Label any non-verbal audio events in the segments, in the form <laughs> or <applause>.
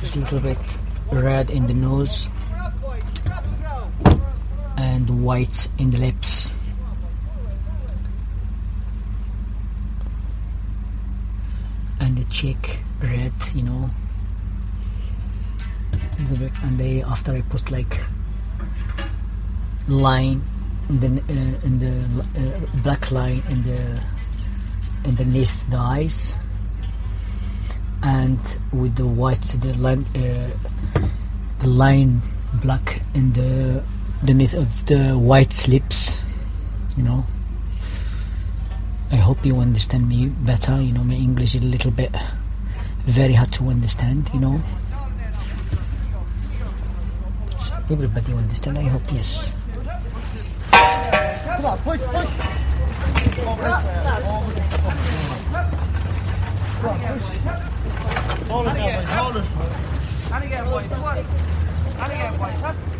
Just a little bit red in the nose and white in the lips. And the cheek red, you know. And they after I put like line in the uh, in the uh, black line in the underneath the eyes and with the white the line uh, the line black in the underneath of the white lips you know. I hope you understand me better you know my English is a little bit very hard to understand you know. Everybody understand I hope yes Come on, push, push. Over this way. Over this way. Come on, push. Hold it down, boys. Hold it. And again, boys. Come on. And again, boys.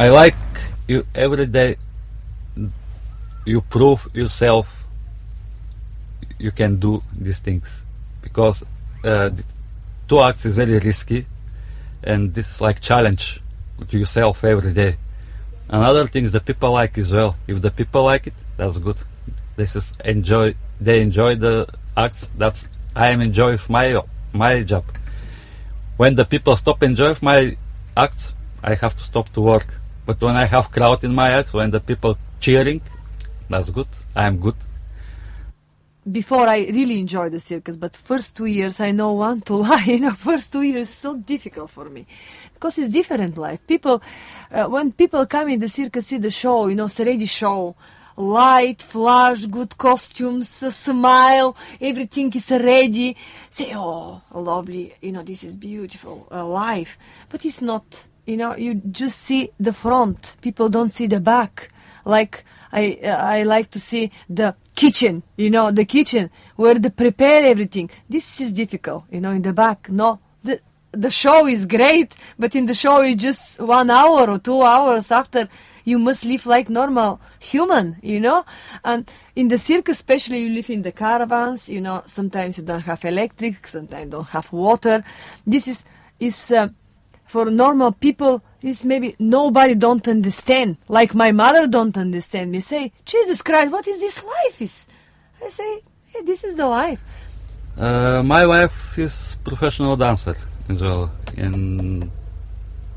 I like you every day. You prove yourself. You can do these things because uh, two acts is very risky, and this is like challenge to yourself every day. Another thing is the people like as well. If the people like it, that's good. This is enjoy. They enjoy the acts. That's I am enjoy my my job. When the people stop enjoy my acts, I have to stop to work. But when I have crowd in my acts, when the people cheering, that's good. I am good. before I really enjoyed the circus, but first two years I know one to <laughs> lie. You know, first two years so difficult for me because it's different life. People, uh, when people come in the circus, see the show, you know, Seredi show, light, flash, good costumes, a smile, everything is ready. Say, oh, lovely, you know, this is beautiful uh, life, but it's not. You know, you just see the front. People don't see the back. Like I, I like to see the kitchen. You know, the kitchen where they prepare everything. This is difficult. You know, in the back. No, the the show is great, but in the show is just one hour or two hours after. You must live like normal human, you know. And in the circus, especially, you live in the caravans. You know, sometimes you don't have electric, sometimes you don't have water. This is is. Uh, for normal people is maybe nobody don't understand like my mother don't understand me say jesus christ what is this life is i say hey, this is the life Uh, my wife is professional dancer as well. In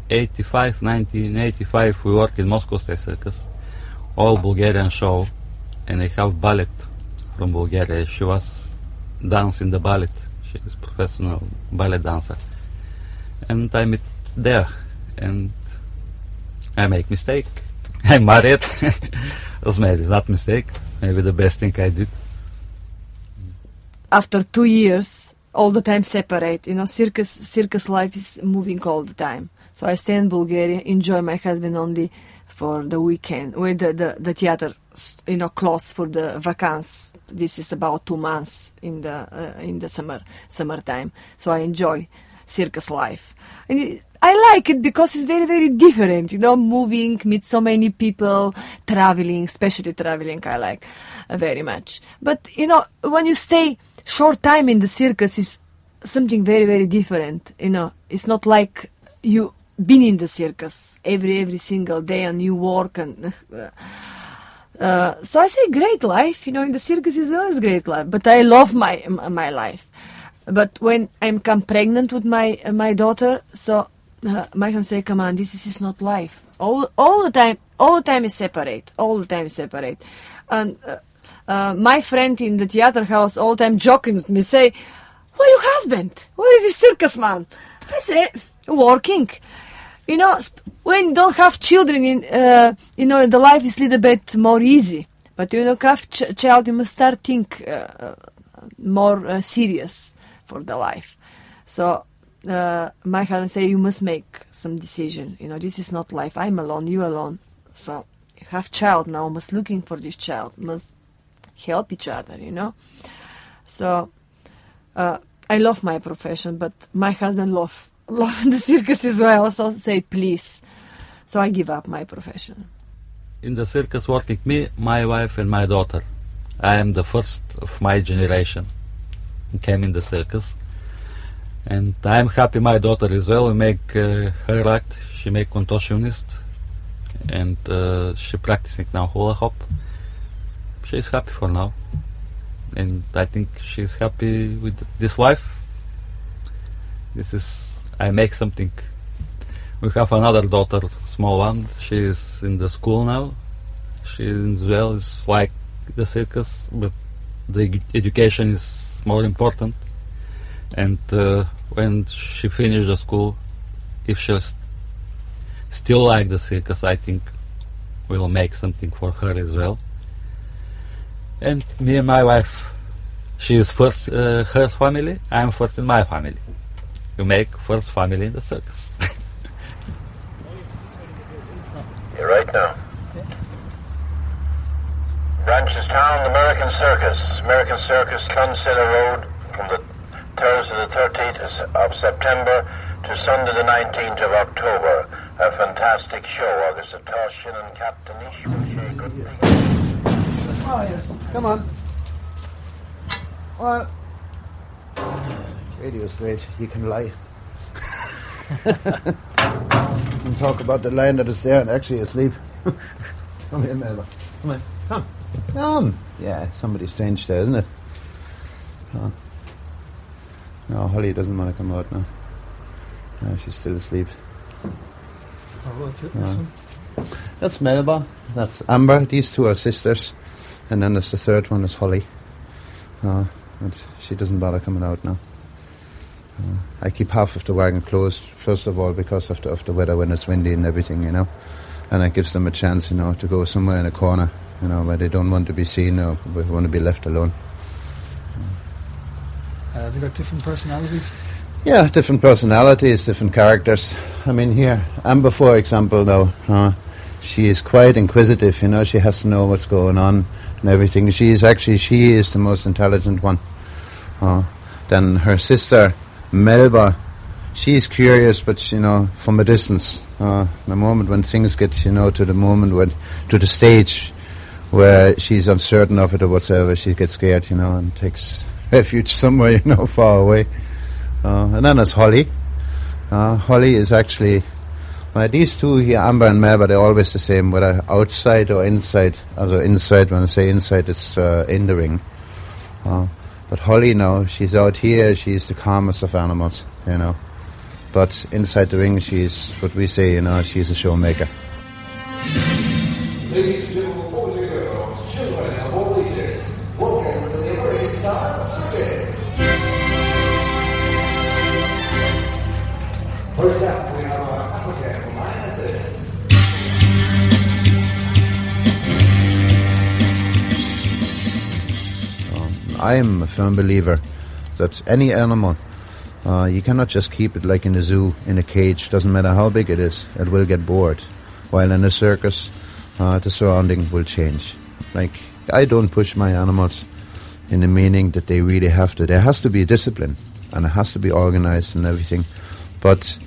85, 1985, we work in Moscow State Circus, all Bulgarian show, and I have ballet from Bulgaria. She was dancing the ballet. She is professional ballet dancer, and I there, and I make mistake. <laughs> I married. was <laughs> maybe not mistake. Maybe the best thing I did. after two years all the time separate you know circus circus life is moving all the time So I stay in Bulgaria, enjoy my husband only for the weekend, where the, the, the theater, you know, close for the vacances. This is about two months in the, uh, in the summer, summertime. So I enjoy circus life. And it, I like it because it's very, very different, you know, moving, meet so many people, traveling, especially traveling, I like uh, very much. But, you know, when you stay short time in the circus, is something very, very different, you know, it's not like you been in the circus every, every single day and you work and, <laughs> uh, uh, so I say great life, you know, in the circus is always great life, but I love my, my life. But when I'm come pregnant with my my daughter, so uh, my husband say, "Come on, this is, not life. All all the time, all the time is separate. All the time is separate." And uh, uh, my friend in the theater house all the time joking with me, say, "Where your husband? Where is the circus man?" I say, "Working." You know, when you don't have children, in uh, you know, the life is a little bit more easy. But you have ch- child, you must start think uh, more uh, serious for the life. So uh, my husband say you must make some decision. You know, this is not life. I'm alone. You alone. So have child now. Must looking for this child. Must help each other. You know. So uh, I love my profession, but my husband love <laughs> love the circus as well. So say please. So I give up my profession. In the circus working me, my wife and my daughter. I am the first of my generation came in the circus. And I'm happy my daughter as well. We make uh, her act. She make contortionist. And uh, she practicing now hula hop. She's happy for now. And I think she's happy with this life. This is, I make something. We have another daughter, small one. She is in the school now. She as well is like the circus, but the education is more important. And uh, when she finished the school, if she st- still like the circus, I think we'll make something for her as well. And me and my wife, she is first uh, her family. I'm first in my family. You make first family in the circus. <laughs> You're right now. Blanchardstown, American Circus. American Circus, Clonsilla Road, from the Thursday the 13th of September to Sunday the 19th of October. A fantastic show. August Toshin and Captain Ish. Oh, ah, yes. Come on. Well, radio's great. You can lie. <laughs> can talk about the lion that is there and actually asleep. <laughs> Come here, Melba. Come on. Come. Come. Yeah, somebody strange there, isn't it? Oh. No, Holly doesn't want to come out now. No, she's still asleep. Oh, what's it? One? That's Melba. That's Amber. These two are sisters. And then there's the third one is Holly. Uh, but she doesn't bother coming out now. Uh, I keep half of the wagon closed, first of all, because of the, of the weather when it's windy and everything, you know. And it gives them a chance, you know, to go somewhere in a corner, you know, where they don't want to be seen or want to be left alone. Uh, they got different personalities. Yeah, different personalities, different characters. I mean, here, Amber, for example, though, uh, she is quite inquisitive. You know, she has to know what's going on and everything. She is actually she is the most intelligent one. Uh, then her sister, Melba, she is curious, but you know, from a distance. Uh, the moment when things get, you know, to the moment when to the stage where she's uncertain of it or whatsoever, she gets scared, you know, and takes refuge <laughs> somewhere, you know, far away. Uh, and then there's Holly. Uh, Holly is actually, well, these two here, Amber and Melba, they're always the same, whether outside or inside. Also inside, when I say inside, it's uh, in the ring. Uh, but Holly now, she's out here, she's the calmest of animals, you know. But inside the ring, she's what we say, you know, she's a showmaker. I am a firm believer that any animal Uh, you cannot just keep it like in a zoo in a cage. Doesn't matter how big it is, it will get bored. While in a circus, uh, the surrounding will change. Like I don't push my animals in the meaning that they really have to. There has to be discipline and it has to be organized and everything. But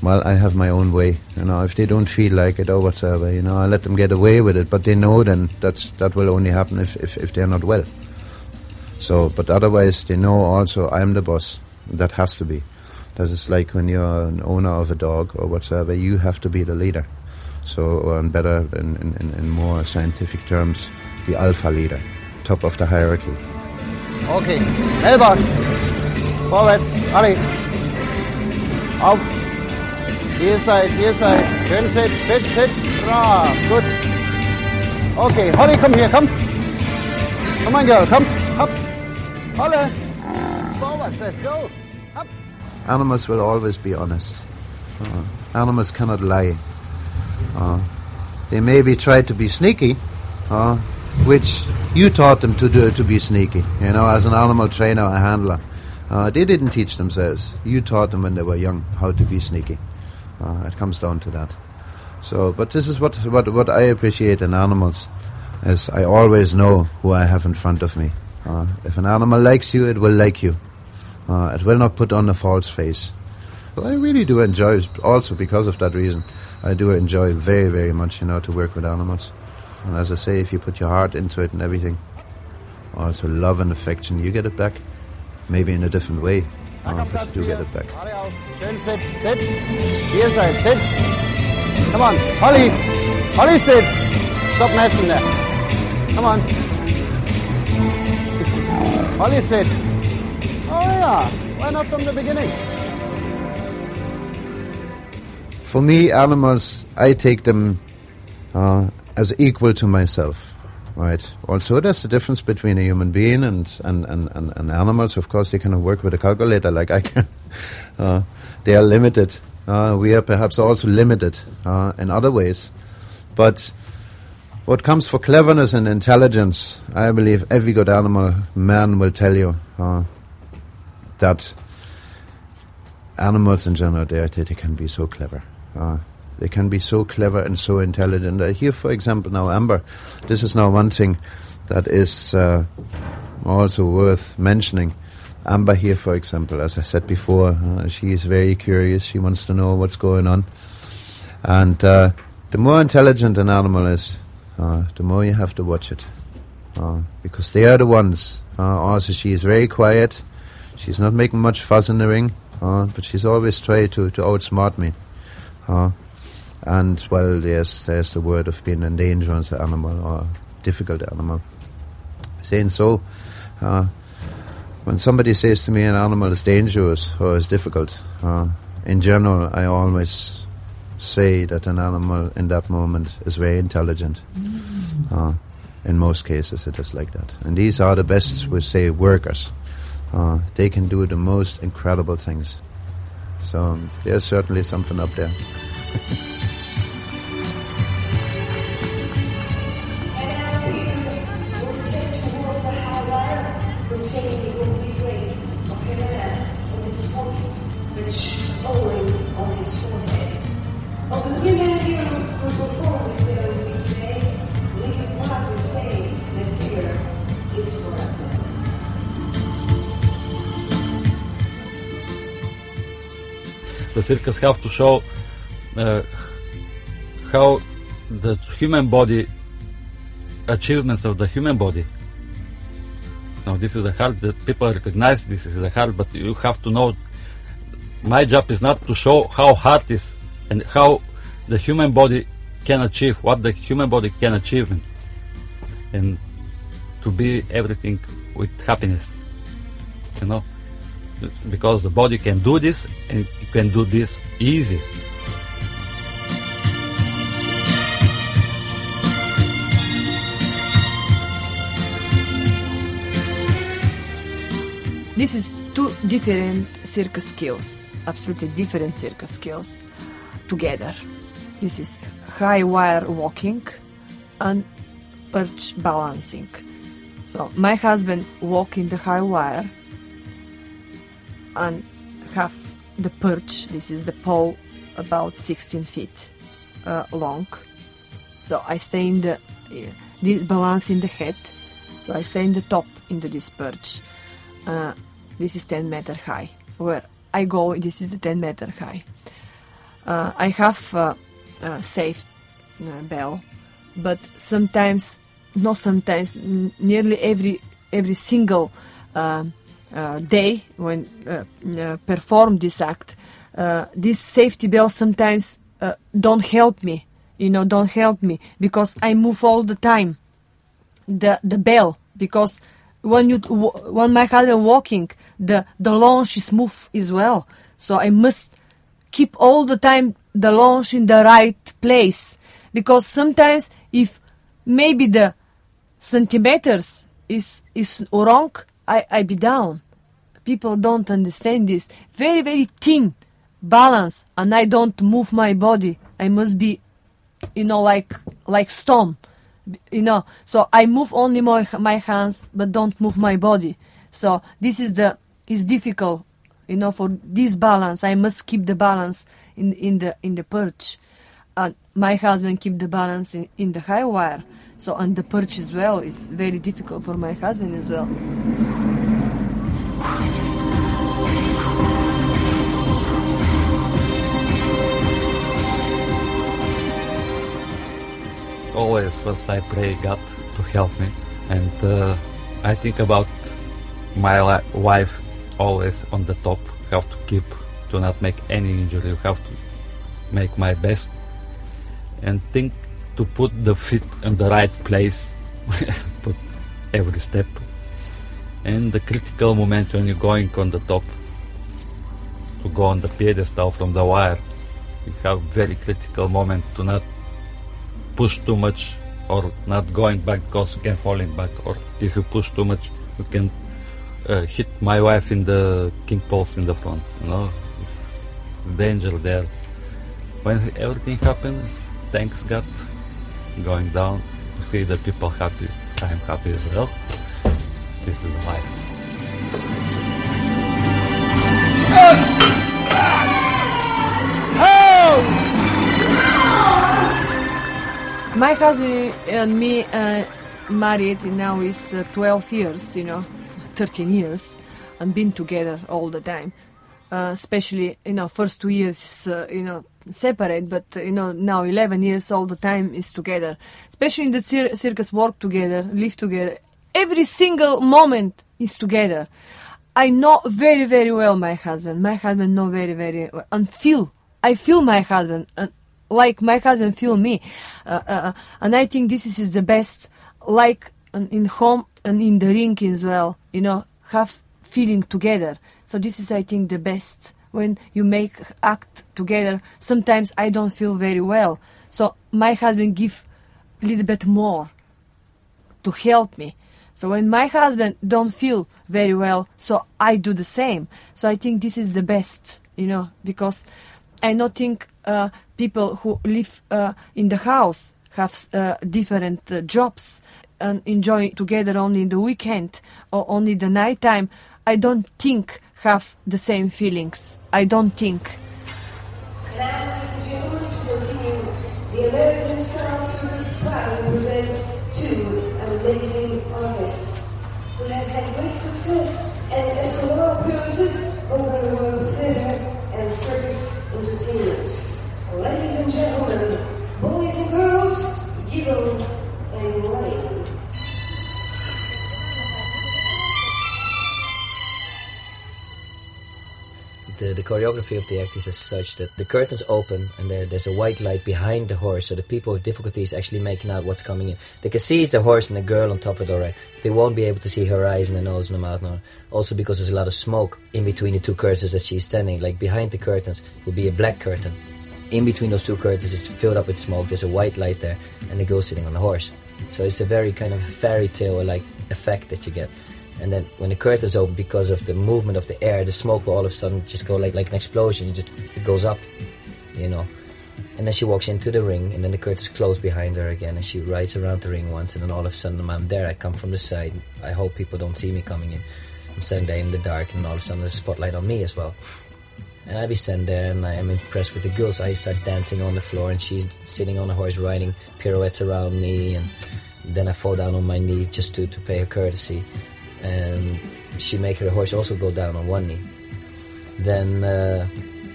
well, I have my own way. You know, if they don't feel like it or whatsoever, you know, I let them get away with it. But they know then that's that will only happen if if, if they're not well. So, but otherwise, they know also I'm the boss. That has to be. That is like when you're an owner of a dog or whatsoever, you have to be the leader. So, um, better in, in, in more scientific terms, the alpha leader, top of the hierarchy. Okay, Melbourne. Vorwärts, alle. Auf. Hier seid, hier seid. Schön sit, sit, sit. Bra, gut. Okay, Holly, komm hier, komm. Come on, girl, komm. Holle. Forwards, let's go. Up. Animals will always be honest. Uh, animals cannot lie. Uh, they maybe try to be sneaky, uh, which you taught them to do to be sneaky. You know, as an animal trainer or handler, uh, they didn't teach themselves. You taught them when they were young how to be sneaky. Uh, it comes down to that. So, but this is what what what I appreciate in animals, is I always know who I have in front of me. Uh, if an animal likes you, it will like you. Uh, it will not put on a false face. So I really do enjoy, also because of that reason, I do enjoy very, very much, you know, to work with animals. And as I say, if you put your heart into it and everything, also love and affection, you get it back. Maybe in a different way, uh, but you do get it back. Schön sit, sit. Sit. Come on, Holly. Holly, sit. Stop messing there. Come on. Holly, sit. Oh yeah, why not from the beginning? For me, animals, I take them uh, as equal to myself. Right. Also, there's a difference between a human being and and, and, and, and animals. Of course, they cannot work with a calculator like I can. <laughs> Uh, they are limited. Uh, we are perhaps also limited uh, in other ways. But what comes for cleverness and intelligence, I believe every good animal man will tell you uh, that animals in general, they, are- they can be so clever. Uh, they can be so clever and so intelligent. Uh, here, for example, now Amber, this is now one thing that is uh, also worth mentioning. Amber here, for example, as I said before, uh, she is very curious. She wants to know what's going on. And uh, the more intelligent an animal is, uh, the more you have to watch it. Uh, because they are the ones. Uh, also, she is very quiet. She's not making much fuss in the ring, uh, but she's always trying to, to outsmart me. Uh, and, well, there's, there's the word of being a dangerous animal or difficult animal. Saying so, uh, when somebody says to me an animal is dangerous or is difficult, in general, I always say that an animal in that moment is very intelligent. Uh, in most cases, it is like that. And these are the best, we say, workers. Uh, they can do the most incredible things. So um, there's certainly something up there. <laughs> show uh, how the human body achievements of the human body. Now this is the heart that people recognize this is the heart but you have to know my job is not to show how hard is and how the human body can achieve what the human body can achieve and, and to be everything with happiness you know because the body can do this and you can do this easy. This is two different circus skills, absolutely different circus skills together. This is high wire walking and perch balancing. So my husband walk in the high wire and have the perch. This is the pole about 16 feet uh, long. So I stay in the uh, this balance in the head. So I stay in the top into this perch. Uh, this is 10 meter high. Where I go, this is the 10 meter high. Uh, I have a safe uh, bell, but sometimes, not sometimes, nearly every every single uh, day when uh, uh, perform this act, uh, this safety bell sometimes uh, don't help me. You know, don't help me because I move all the time. The the bell because when you when my husband walking, the the launch is move as well. So I must keep all the time the launch in the right place because sometimes if maybe the centimeters is is wrong, I I be down. People don't understand this. Very very thin balance, and I don't move my body. I must be, you know, like like stone, you know. So I move only my my hands, but don't move my body. So this is the is difficult, you know. For this balance, I must keep the balance in in the in the perch. And my husband keep the balance in, in the high wire. So on the perch as well, it's very difficult for my husband as well. always first I pray God to help me, and uh, I think about my li- wife always on the top. Have to keep to not make any injury. Have to make my best, and think to put the feet in the right place, <laughs> put every step, and the critical moment when you're going on the top to go on the pedestal from the wire. You have very critical moment to not push too much or not going back because you can falling back. Or if you push too much you can uh, hit my wife in the king poles in the front you know? It's danger there. When everything happens thanks god going down. To see the people happy i'm happy as well. This is life My husband and me uh, married now is uh, 12 years, you know, 13 years, and been together all the time. Uh, especially, you know, first two years, uh, you know, separate, but uh, you know, now 11 years all the time is together. Especially in the cir- circus, work together, live together. Every single moment is together. I know very, very well my husband. My husband know very, very well, and feel. I feel my husband, and like my husband feel me, uh, uh, and I think this is, the best. Like in home and in the ring as well, you know, have feeling together. So this is, I think, the best when you make act together. Sometimes I don't feel very well, so my husband give a little bit more to help me. So when my husband don't feel very well, so I do the same. So I think this is the best, you know, because I not think uh, people who live uh, in the house have uh, different uh, jobs and enjoy together only in the weekend or only the night time. I don't think have the same feelings. I don't think. Now, gentlemen, to continue, the American Star Service proudly presents two amazing artists who have had great success and SOR appearances in the Royal Theatre and Circus Entertainment. Ladies and gentlemen, boys and girls, Gil and the, the choreography of the act is as such that the curtains open and there, there's a white light behind the horse, so the people with difficulties actually making out what's coming in. They can see it's a horse and a girl on top of it already. But they won't be able to see her eyes and her nose and her mouth. No. Also because there's a lot of smoke in between the two curtains that she's standing. Like behind the curtains will be a black curtain. In between those two curtains is filled up with smoke. There's a white light there, and the girl sitting on the horse. So it's a very kind of fairy tale like effect that you get. And then when the curtains open, because of the movement of the air, the smoke will all of a sudden just go like like an explosion. It just it goes up, you know. And then she walks into the ring, and then the curtains close behind her again, and she rides around the ring once, and then all of a sudden I'm there. I come from the side. I hope people don't see me coming in. I'm standing there in the dark, and all of a sudden there's a spotlight on me as well. And I be sitting there and I am impressed with the girls I start dancing on the floor and she's sitting on the horse riding pirouettes around me and then I fall down on my knee just to, to pay her courtesy. And she make her horse also go down on one knee. Then uh,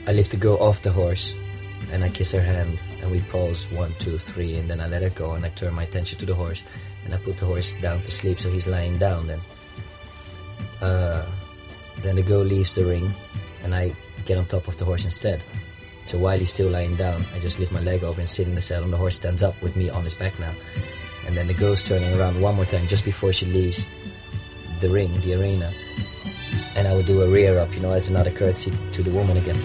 I lift the girl off the horse and I kiss her hand and we pause one, two, three, and then I let her go and I turn my attention to the horse and I put the horse down to sleep so he's lying down then. Uh, then the girl leaves the ring and I get on top of the horse instead. So while he's still lying down, I just lift my leg over and sit in the saddle and the horse stands up with me on his back now. And then the girl's turning around one more time just before she leaves the ring, the arena. And I would do a rear up, you know, as another courtesy to the woman again.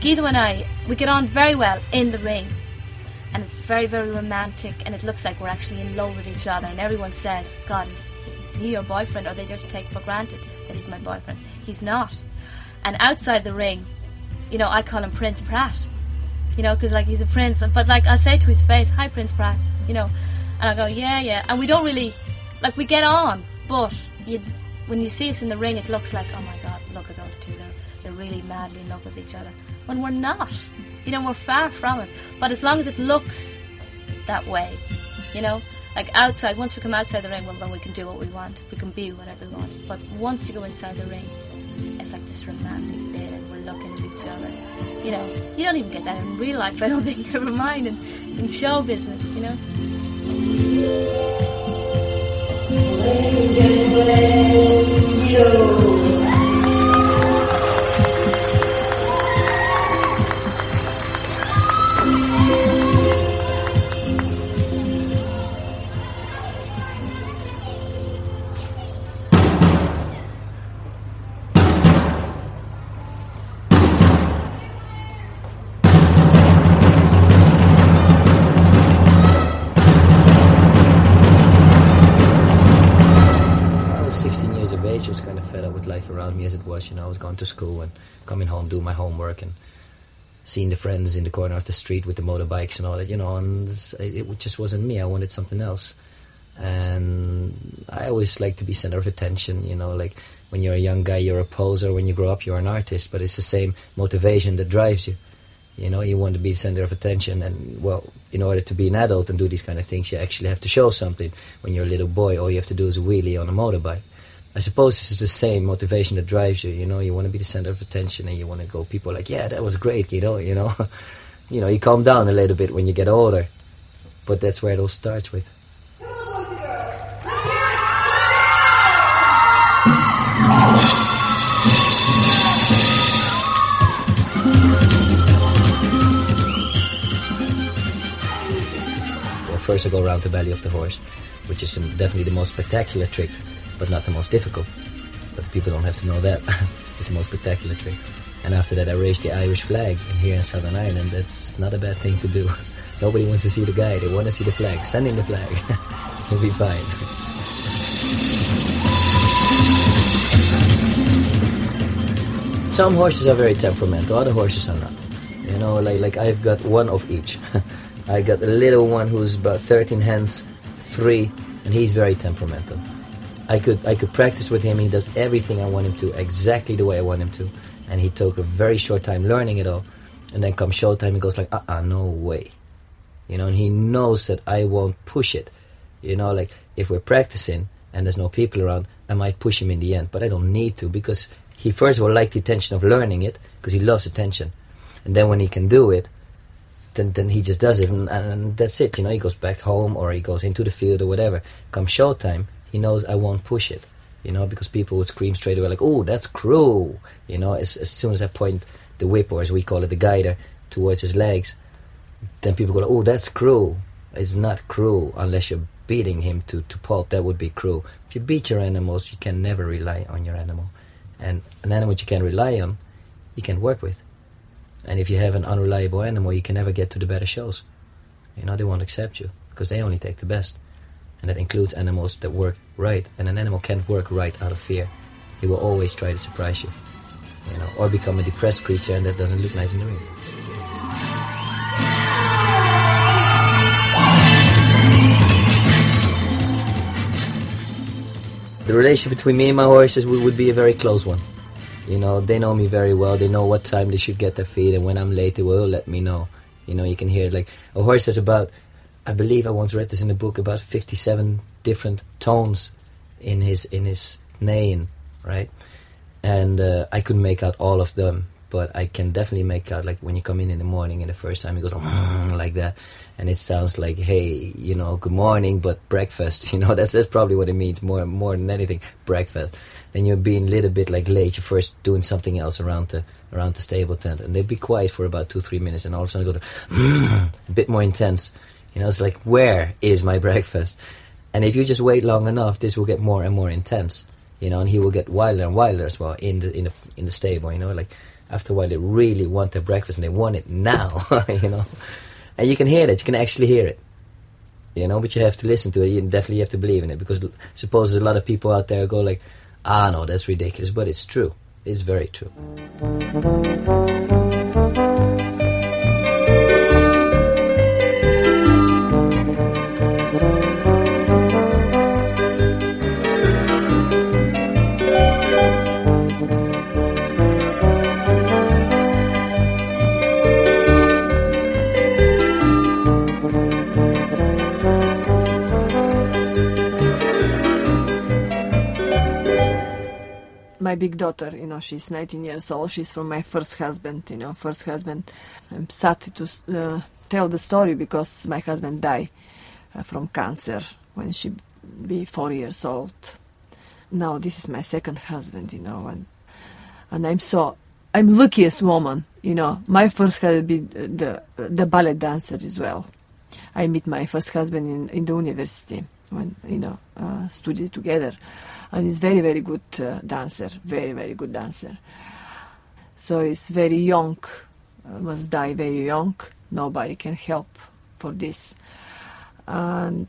Guido and I, we get on very well in the ring. And it's very, very romantic, and it looks like we're actually in love with each other. And everyone says, God, is, is he your boyfriend? Or they just take for granted that he's my boyfriend. He's not. And outside the ring, you know, I call him Prince Pratt. You know, because like he's a prince. But like I'll say to his face, "Hi, Prince Pratt." You know, and I go, "Yeah, yeah." And we don't really, like, we get on. But you, when you see us in the ring, it looks like, "Oh my God, look at those two. They're they're really madly in love with each other." When we're not. You know, we're far from it. But as long as it looks that way, you know, like outside, once we come outside the ring, well, then we can do what we want. We can be whatever we want. But once you go inside the ring, it's like this romantic bit, and we're looking at each other. You know, you don't even get that in real life. I don't <laughs> think. Never mind in, in show business. You know. To school and coming home, doing my homework, and seeing the friends in the corner of the street with the motorbikes and all that. You know, and it, just wasn't me. I wanted something else. And I always like to be center of attention. You know, like when you're a young guy, you're a poser. When you grow up, you're an artist. But it's the same motivation that drives you. You know, you want to be center of attention, and well, in order to be an adult and do these kind of things, you actually have to show something. When you're a little boy, all you have to do is wheelie on a motorbike. I suppose is the same motivation that drives you. You know, you want to be the center of attention, and you want to go. People like, yeah, that was great, you know. You know, <laughs> you know, you calm down a little bit when you get older, but that's where it all starts with. Well, first I go around the belly of the horse, which is definitely the most spectacular trick, but not the most difficult. But the people don't have to know that. <laughs> it's the most spectacular trick. And after that, I raise the Irish flag. And here in Southern Ireland, that's not a bad thing to do. <laughs> Nobody wants to see the guy, they want to see the flag. Send in the flag. <laughs> You'll be fine. Some horses are very temperamental, other horses are not. You know, like like I've got one of each. I got a little one who's about 13 hands, three, and he's very temperamental. I could I could practice with him. He does everything I want him to, exactly the way I want him to, and he took a very short time learning it all. And then come showtime, he goes like, uh, uh no way, you know. And he knows that I won't push it. You know, like if we're practicing and there's no people around, I might push him in the end, but I don't need to because he first of all liked the attention of learning it because he loves attention, and then when he can do it, then then he just does it, and, and that's it. You know, he goes back home or he goes into the field or whatever. Come showtime, he knows I won't push it. You know, because people would scream straight away like, "Oh, that's cruel!" You know, as as soon as I point the whip or as we call it, the guider towards his legs, then people go, like, "Oh, that's cruel." It's not cruel unless you're beating him to, to pulp. That would be cruel. If you beat your animals, you can never rely on your animal. And an animal you can rely on, you can work with. And if you have an unreliable animal, you can never get to the better shows. You know, they won't accept you because they only take the best. And that includes animals that work right. And an animal can't work right out of fear. He will always try to surprise you. You know, or become a depressed creature and that doesn't look nice in the ring. the relationship between me and my horses would, would be a very close one. You know, they know me very well. They know what time they should get their feed, and when I'm late, they will let me know. You know, you can hear like a horse has about, I believe I once read this in a book about 57 different tones in his in his neighing, right? And uh, I couldn't make out all of them, but I can definitely make out like when you come in in the morning and the first time he goes <laughs> like that, and it sounds like hey, you know, good morning, but breakfast. <laughs> You know, that's that's probably what it means more more than anything, breakfast. Then you're being a little bit like late. You're first doing something else around the around the stable tent, and they'd be quiet for about two three minutes, and all of a sudden go <laughs> a bit more intense. You know, it's like where is my <laughs> breakfast? And if you just wait long enough, this will get more and more intense. You know, and he will get wilder and wilder as well in the in the in the stable. You know, like after a while they really want their breakfast and they want it now. <laughs> you know, and you can hear it. You can actually hear it. You know, but you have to listen to it. You definitely have to believe in it because suppose there's a lot of people out there go like, ah, no, that's ridiculous, but it's true. It's very true. My big daughter, you know, she's 19 years old. She's from my first husband, you know, first husband. I'm sad to uh, tell the story because my husband died uh, from cancer when she be four years old. Now this is my second husband, you know, and and I'm so I'm luckiest woman, you know. My first husband be the the ballet dancer as well. I meet my first husband in, in the university when you know uh, studied together, and he's very very good uh, dancer, very very good dancer. So he's very young, must die very young. Nobody can help for this, and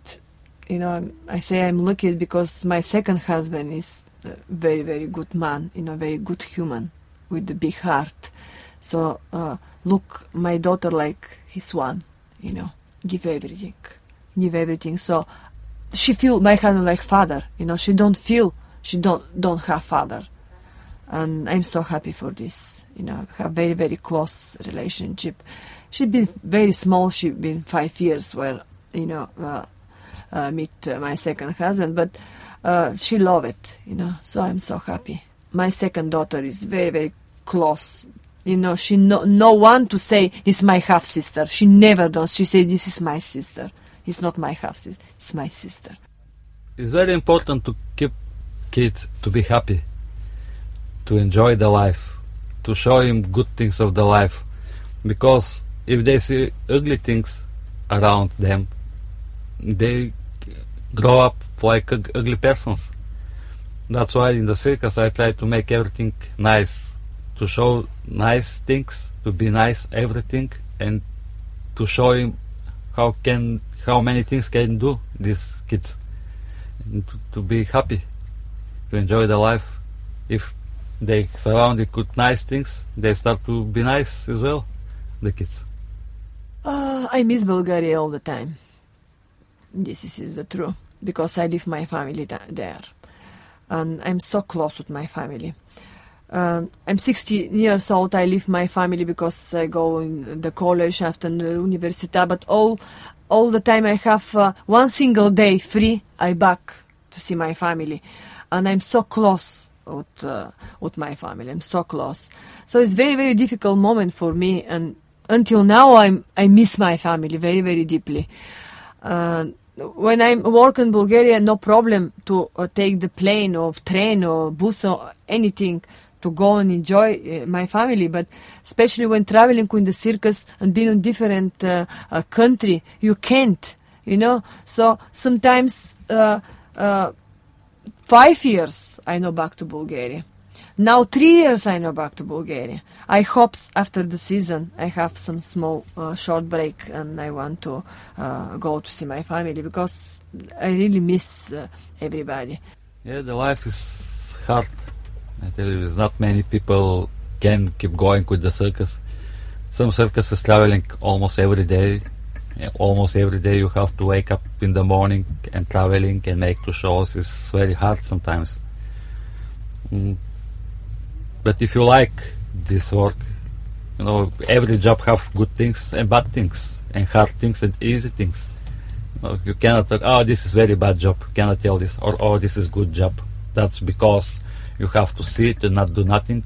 you know I say I'm lucky because my second husband is a very very good man, you know, very good human with a big heart. So uh, look my daughter like his one, you know, give everything, give everything. So she feel husband like father, you know. She don't feel she don't don't have father, and I'm so happy for this. You know, have very very close relationship. She been very small. She been five years where you know uh, uh, meet uh, my second husband, but uh, she love it. You know, so I'm so happy. My second daughter is very very close. You know, she no no one to say it's my half sister. She never does. She say this is my sister. It's not my half sister. It's my sister. It's very important to keep kids to be happy, to enjoy the life, to show him good things of the life, because if they see ugly things around them, they grow up like ugly persons. That's why in the circus I try to make everything nice, to show nice things, to be nice everything, and to show him how can how many things can do these kids, to, to be happy, to enjoy the life. If they surrounded with nice things, they start to be nice as well, the kids. Uh, I miss Bulgaria all the time. This is, is the truth because I leave my family there, and I'm so close with my family. Um, I'm 60 years old. I leave my family because I go in the college after the university. But all, all the time I have uh, one single day free. I back to see my family, and I'm so close with uh, with my family. I'm so close. So it's very very difficult moment for me, and until now I'm I miss my family very very deeply. Uh, when I work in Bulgaria, no problem to uh, take the plane or train or bus or anything to go and enjoy uh, my family. But especially when traveling in the circus and being in different uh, uh, country, you can't, you know. So sometimes uh, uh, five years I know back to Bulgaria. Now three years I know back to Bulgaria. I hope after the season I have some small uh, short break and I want to uh, go to see my family because I really miss uh, everybody. Yeah, the life is hard. I tell you, there's not many people can keep going with the circus. Some circuses traveling almost every day, almost every day you have to wake up in the morning and traveling and make two shows is very hard sometimes. Mm. But if you like this work, you know every job have good things and bad things, and hard things and easy things. You, you cannot talk, oh, this is very bad job. You cannot tell this, or oh, this is good job. That's because you have to sit and not do nothing.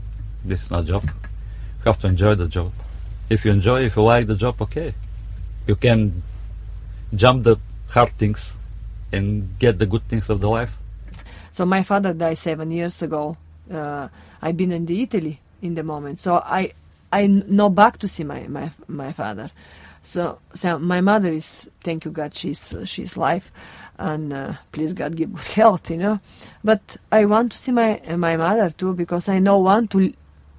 This is not job. You have to enjoy the job. If you enjoy, if you like the job, okay you can jump the hard things and get the good things of the life. So my father died seven years ago. Uh, I've been in the Italy in the moment, so I I no back to see my my my father. So so my mother is thank you God she's she's life, and uh, please God give good health, you know. But I want to see my my mother too because I don't want to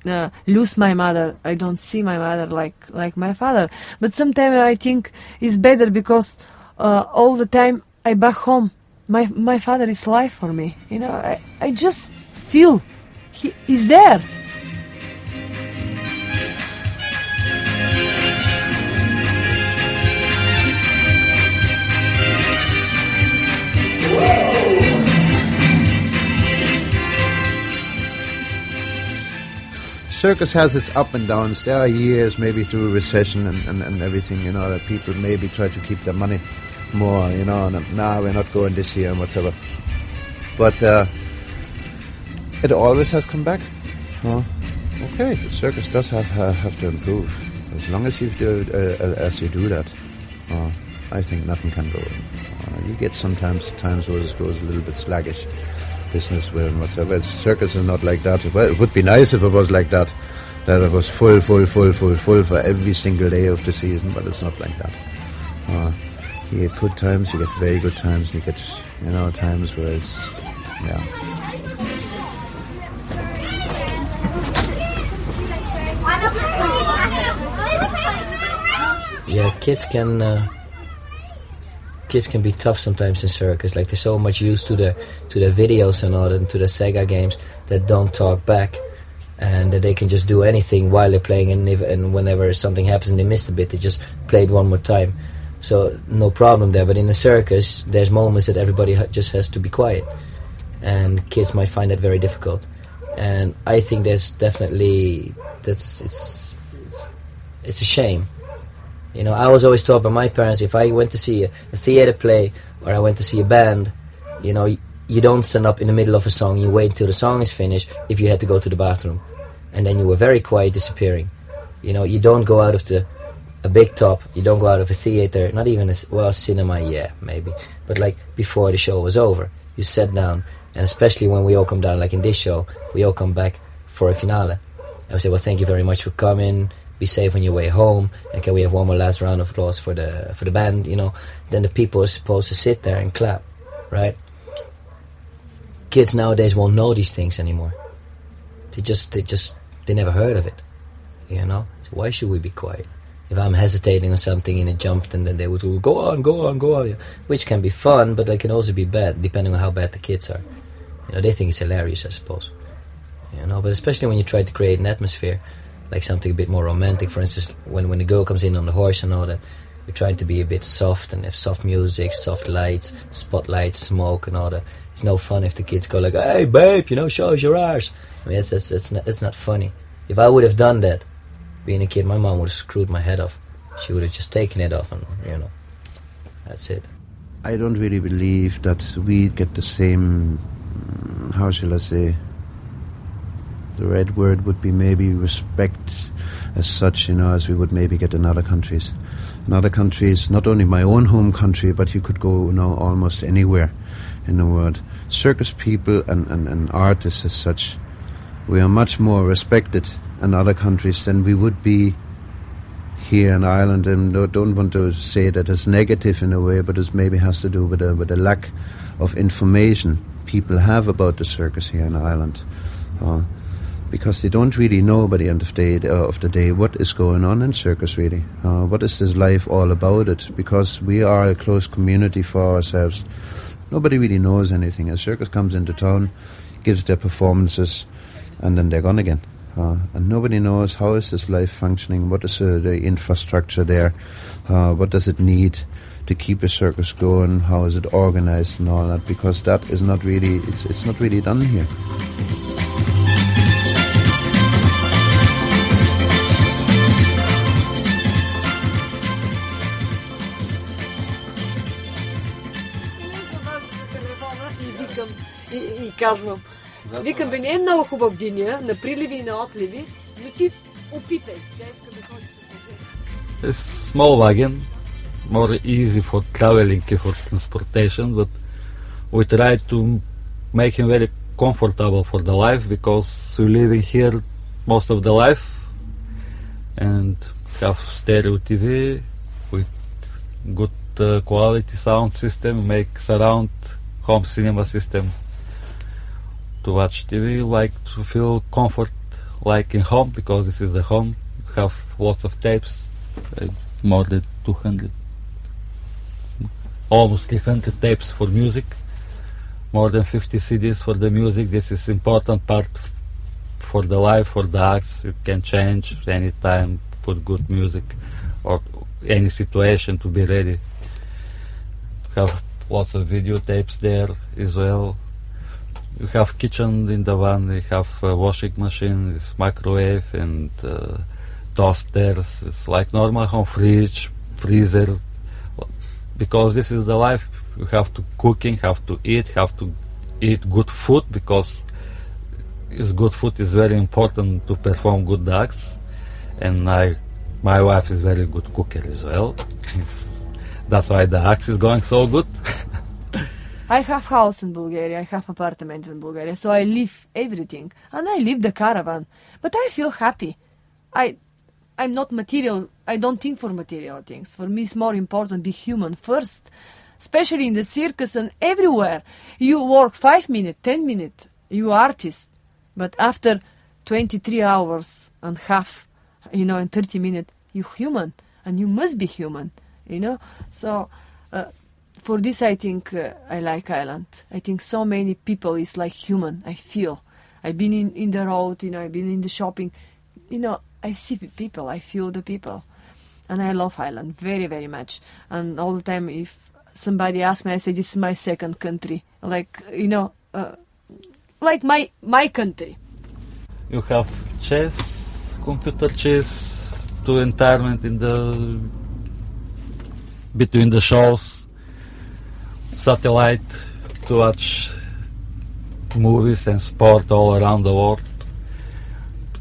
uh, lose my mother. I don't see my mother like like my father. But sometimes I think it's better because uh, all the time I back home. My my father is life for me. You know, I, I just feel he is there. Circus has its up and downs. There are years, maybe through recession and, and, and everything, you know, that people maybe try to keep their money more, you know, and now we're not going this year and whatever. But uh, it always has come back. Huh? Okay, the circus does have uh, have to improve. As long as you do uh, as you do that, uh, I think nothing can go. Uh, you get sometimes times where it goes a little bit sluggish business with and whatsoever. Circus is not like that. Well, it would be nice if it was like that, that it was full, full, full, full, full for every single day of the season, but it's not like that. Uh, you get good times, you get very good times, you get, you know, times where it's, yeah. Yeah, kids can uh, kids can be tough sometimes in circus. Like they're so much used to the to the videos and all, and to the Sega games that don't talk back, and that they can just do anything while they're playing. And, if, and whenever something happens and they missed a bit, they just play it one more time. So no problem there. But in a circus, there's moments that everybody ha- just has to be quiet, and kids might find that very difficult. And I think there's definitely that's it's it's, it's a shame you know, I was always taught by my parents if I went to see a, a theater play or I went to see a band, you know, you don't stand up in the middle of a song. You wait until the song is finished if you had to go to the bathroom, and then you were very quiet, disappearing. You know, you don't go out of the a big top. You don't go out of a theater, not even a well cinema, yeah, maybe, but like before the show was over, you sat down, and especially when we all come down, like in this show, we all come back for a finale. I would say, well, thank you very much for coming be safe on your way home. And can we have one more last round of applause for the for the band you know. Then the people are supposed to sit there and clap right? Kids nowadays won't know these things anymore. They just they just they never heard of it you know? So why should we be quiet? If I'm hesitating on something and it jumped and then they would go on go on go on which can be fun but it can also be bad depending on how bad the kids are. You know they think it's hilarious I suppose. You know but especially when you try to create an atmosphere like something a bit more romantic. For instance, when when the girl comes in on the horse and all that, we're trying to be a bit soft and have soft music, soft lights, spotlights, smoke, and all that. It's no fun if the kids go like, "Hey, babe, you know, show us your arse." I mean, it's it's it's not, it's not funny. If I would have done that, being a kid, my mom would have screwed my head off. She would have just taken it off, and you know, that's it. I don't really believe that we get the same. How shall I say? The red word would be maybe respect as such, you know, as we would maybe get in other countries. In other countries, not only my own home country, but you could go, you know, almost anywhere in the world. Circus people and, and, and artists as such, we are much more respected in other countries than we would be here in Ireland. And don't want to say that it's negative in a way, but it maybe has to do with a, with a lack of information people have about the circus here in Ireland. Uh, because they don't really know by the end of the day, uh, of the day what is going on in circus really. Uh, what is this life all about it? Because we are a close community for ourselves. Nobody really knows anything. A circus comes into town, gives their performances, and then they're gone again. Uh, and nobody knows how is this life functioning, what is uh, the infrastructure there, uh, what does it need to keep a circus going, how is it organized and all that, because that is not really, it's, it's not really done here. Казвам. Викам, бе, не е много хубав деня, на приливи и на отливи, но ти опитай. Тя иска да ходи с small wagon, more easy for traveling and for transportation, but we try to make him very comfortable for the life because we living here most of the life and have stereo TV with good uh, quality sound system, make surround home cinema system to watch TV, like to feel comfort like in home because this is the home. You have lots of tapes, uh, more than 200, almost 300 tapes for music, more than 50 CDs for the music. This is important part for the life, for the acts. You can change anytime, put good music or any situation to be ready. Have lots of videotapes there as well. You have kitchen in the van, You have washing machine, this microwave, and uh, toasters. It's like normal home fridge, freezer. Because this is the life. You have to cooking, have to eat, have to eat good food because is good food is very important to perform good acts. And I, my wife is very good cooker as well. That's why the act is going so good. <laughs> I have house in Bulgaria, I have apartment in Bulgaria, so I leave everything, and I leave the caravan. But I feel happy. I, I'm not material. I don't think for material things. For me, it's more important be human first, especially in the circus and everywhere. You work five minutes, ten minutes. You artist, but after 23 hours and half, you know, in 30 minutes, you human, and you must be human, you know. So. Uh, for this I think uh, I like Ireland. I think so many people is like human. I feel. I've been in, in the road, you know, I've been in the shopping. You know, I see people, I feel the people. And I love Ireland very, very much. And all the time if somebody asks me, I say this is my second country. Like, you know, uh, like my my country. You have chess, computer chess, to entertainment in the between the shows, satellite to watch movies and sport all around the world.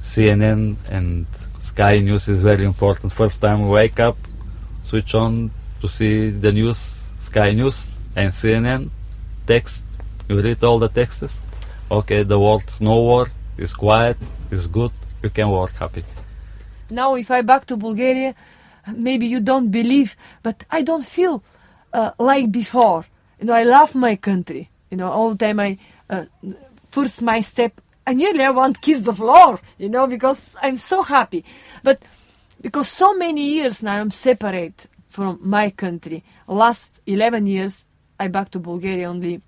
CNN and Sky News is very important. First time we wake up, switch on to see the news, Sky News and CNN, text, you read all the texts. Okay, the world's no war, it's quiet, it's good, you can work happy. Now, if I back to Bulgaria, maybe you don't believe, but I don't feel uh, like before. You know, I love my country. You know, all the time I uh, first my step, I nearly I want kiss the floor. You know, because I'm so happy. But because so many years now I'm separate from my country. Last 11 years I back to Bulgaria only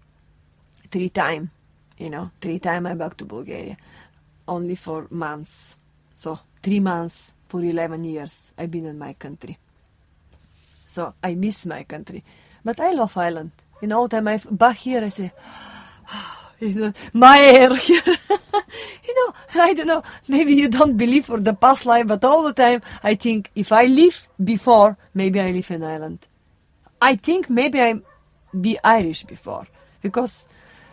three time. You know, three time I back to Bulgaria, only for months. So three months for 11 years I've been in my country. So I miss my country. But I love Ireland. You know, time I back here, I say, <sighs> you know, my air here. <laughs> you know, I don't know, maybe you don't believe for the past life, but all the time I think if I live before, maybe I live in Ireland. I think maybe I be Irish before because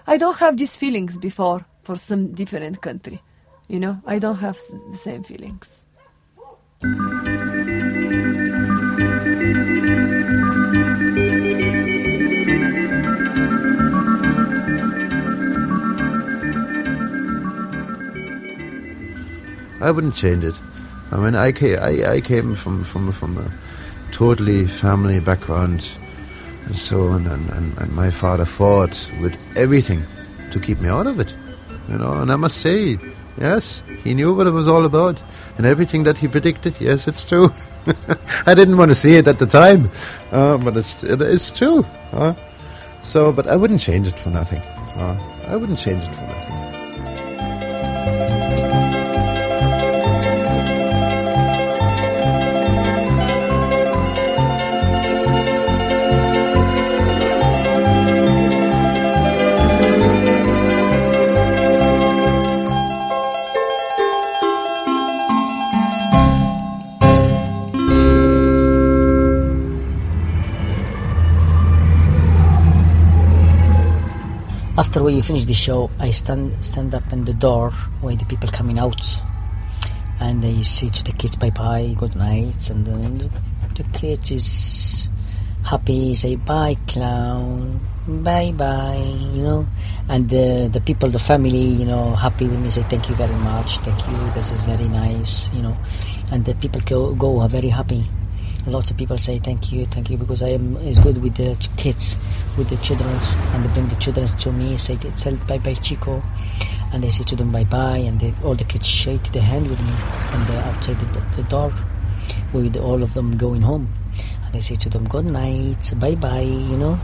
I don't have these feelings before for some different country. You know, I don't have the same feelings. I wouldn't change it. I mean, I came, I, I came from, from, from a totally family background and so on, and, and, and my father fought with everything to keep me out of it, you know. And I must say, yes, he knew what it was all about, and everything that he predicted. Yes, it's true. <laughs> I didn't want to see it at the time, uh, but it's it, it's true. So, but I wouldn't change it for nothing. Uh, I wouldn't change it for nothing. After we finish the show, I stand stand up in the door where the people coming out, and they say to the kids bye bye, good night, and then the, the kids is happy, say bye clown, bye bye, you know, and the the people, the family, you know, happy with me, say thank you very much, thank you, this is very nice, you know, and the people go go are very happy. Lots of people say thank you, thank you, because I am is good with the kids, with the childrens, and they bring the children to me, say it's tell bye bye Chico, and they say to them bye bye, and they, all the kids shake their hand with me, and they're outside the, the door, with all of them going home, and they say to them good night, bye bye, you know,